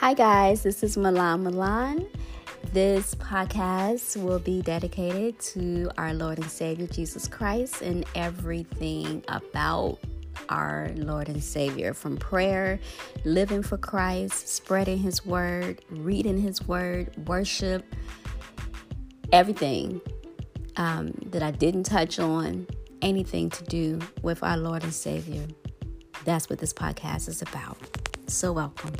Hi, guys, this is Milan Milan. This podcast will be dedicated to our Lord and Savior Jesus Christ and everything about our Lord and Savior from prayer, living for Christ, spreading His word, reading His word, worship, everything um, that I didn't touch on, anything to do with our Lord and Savior. That's what this podcast is about. So, welcome.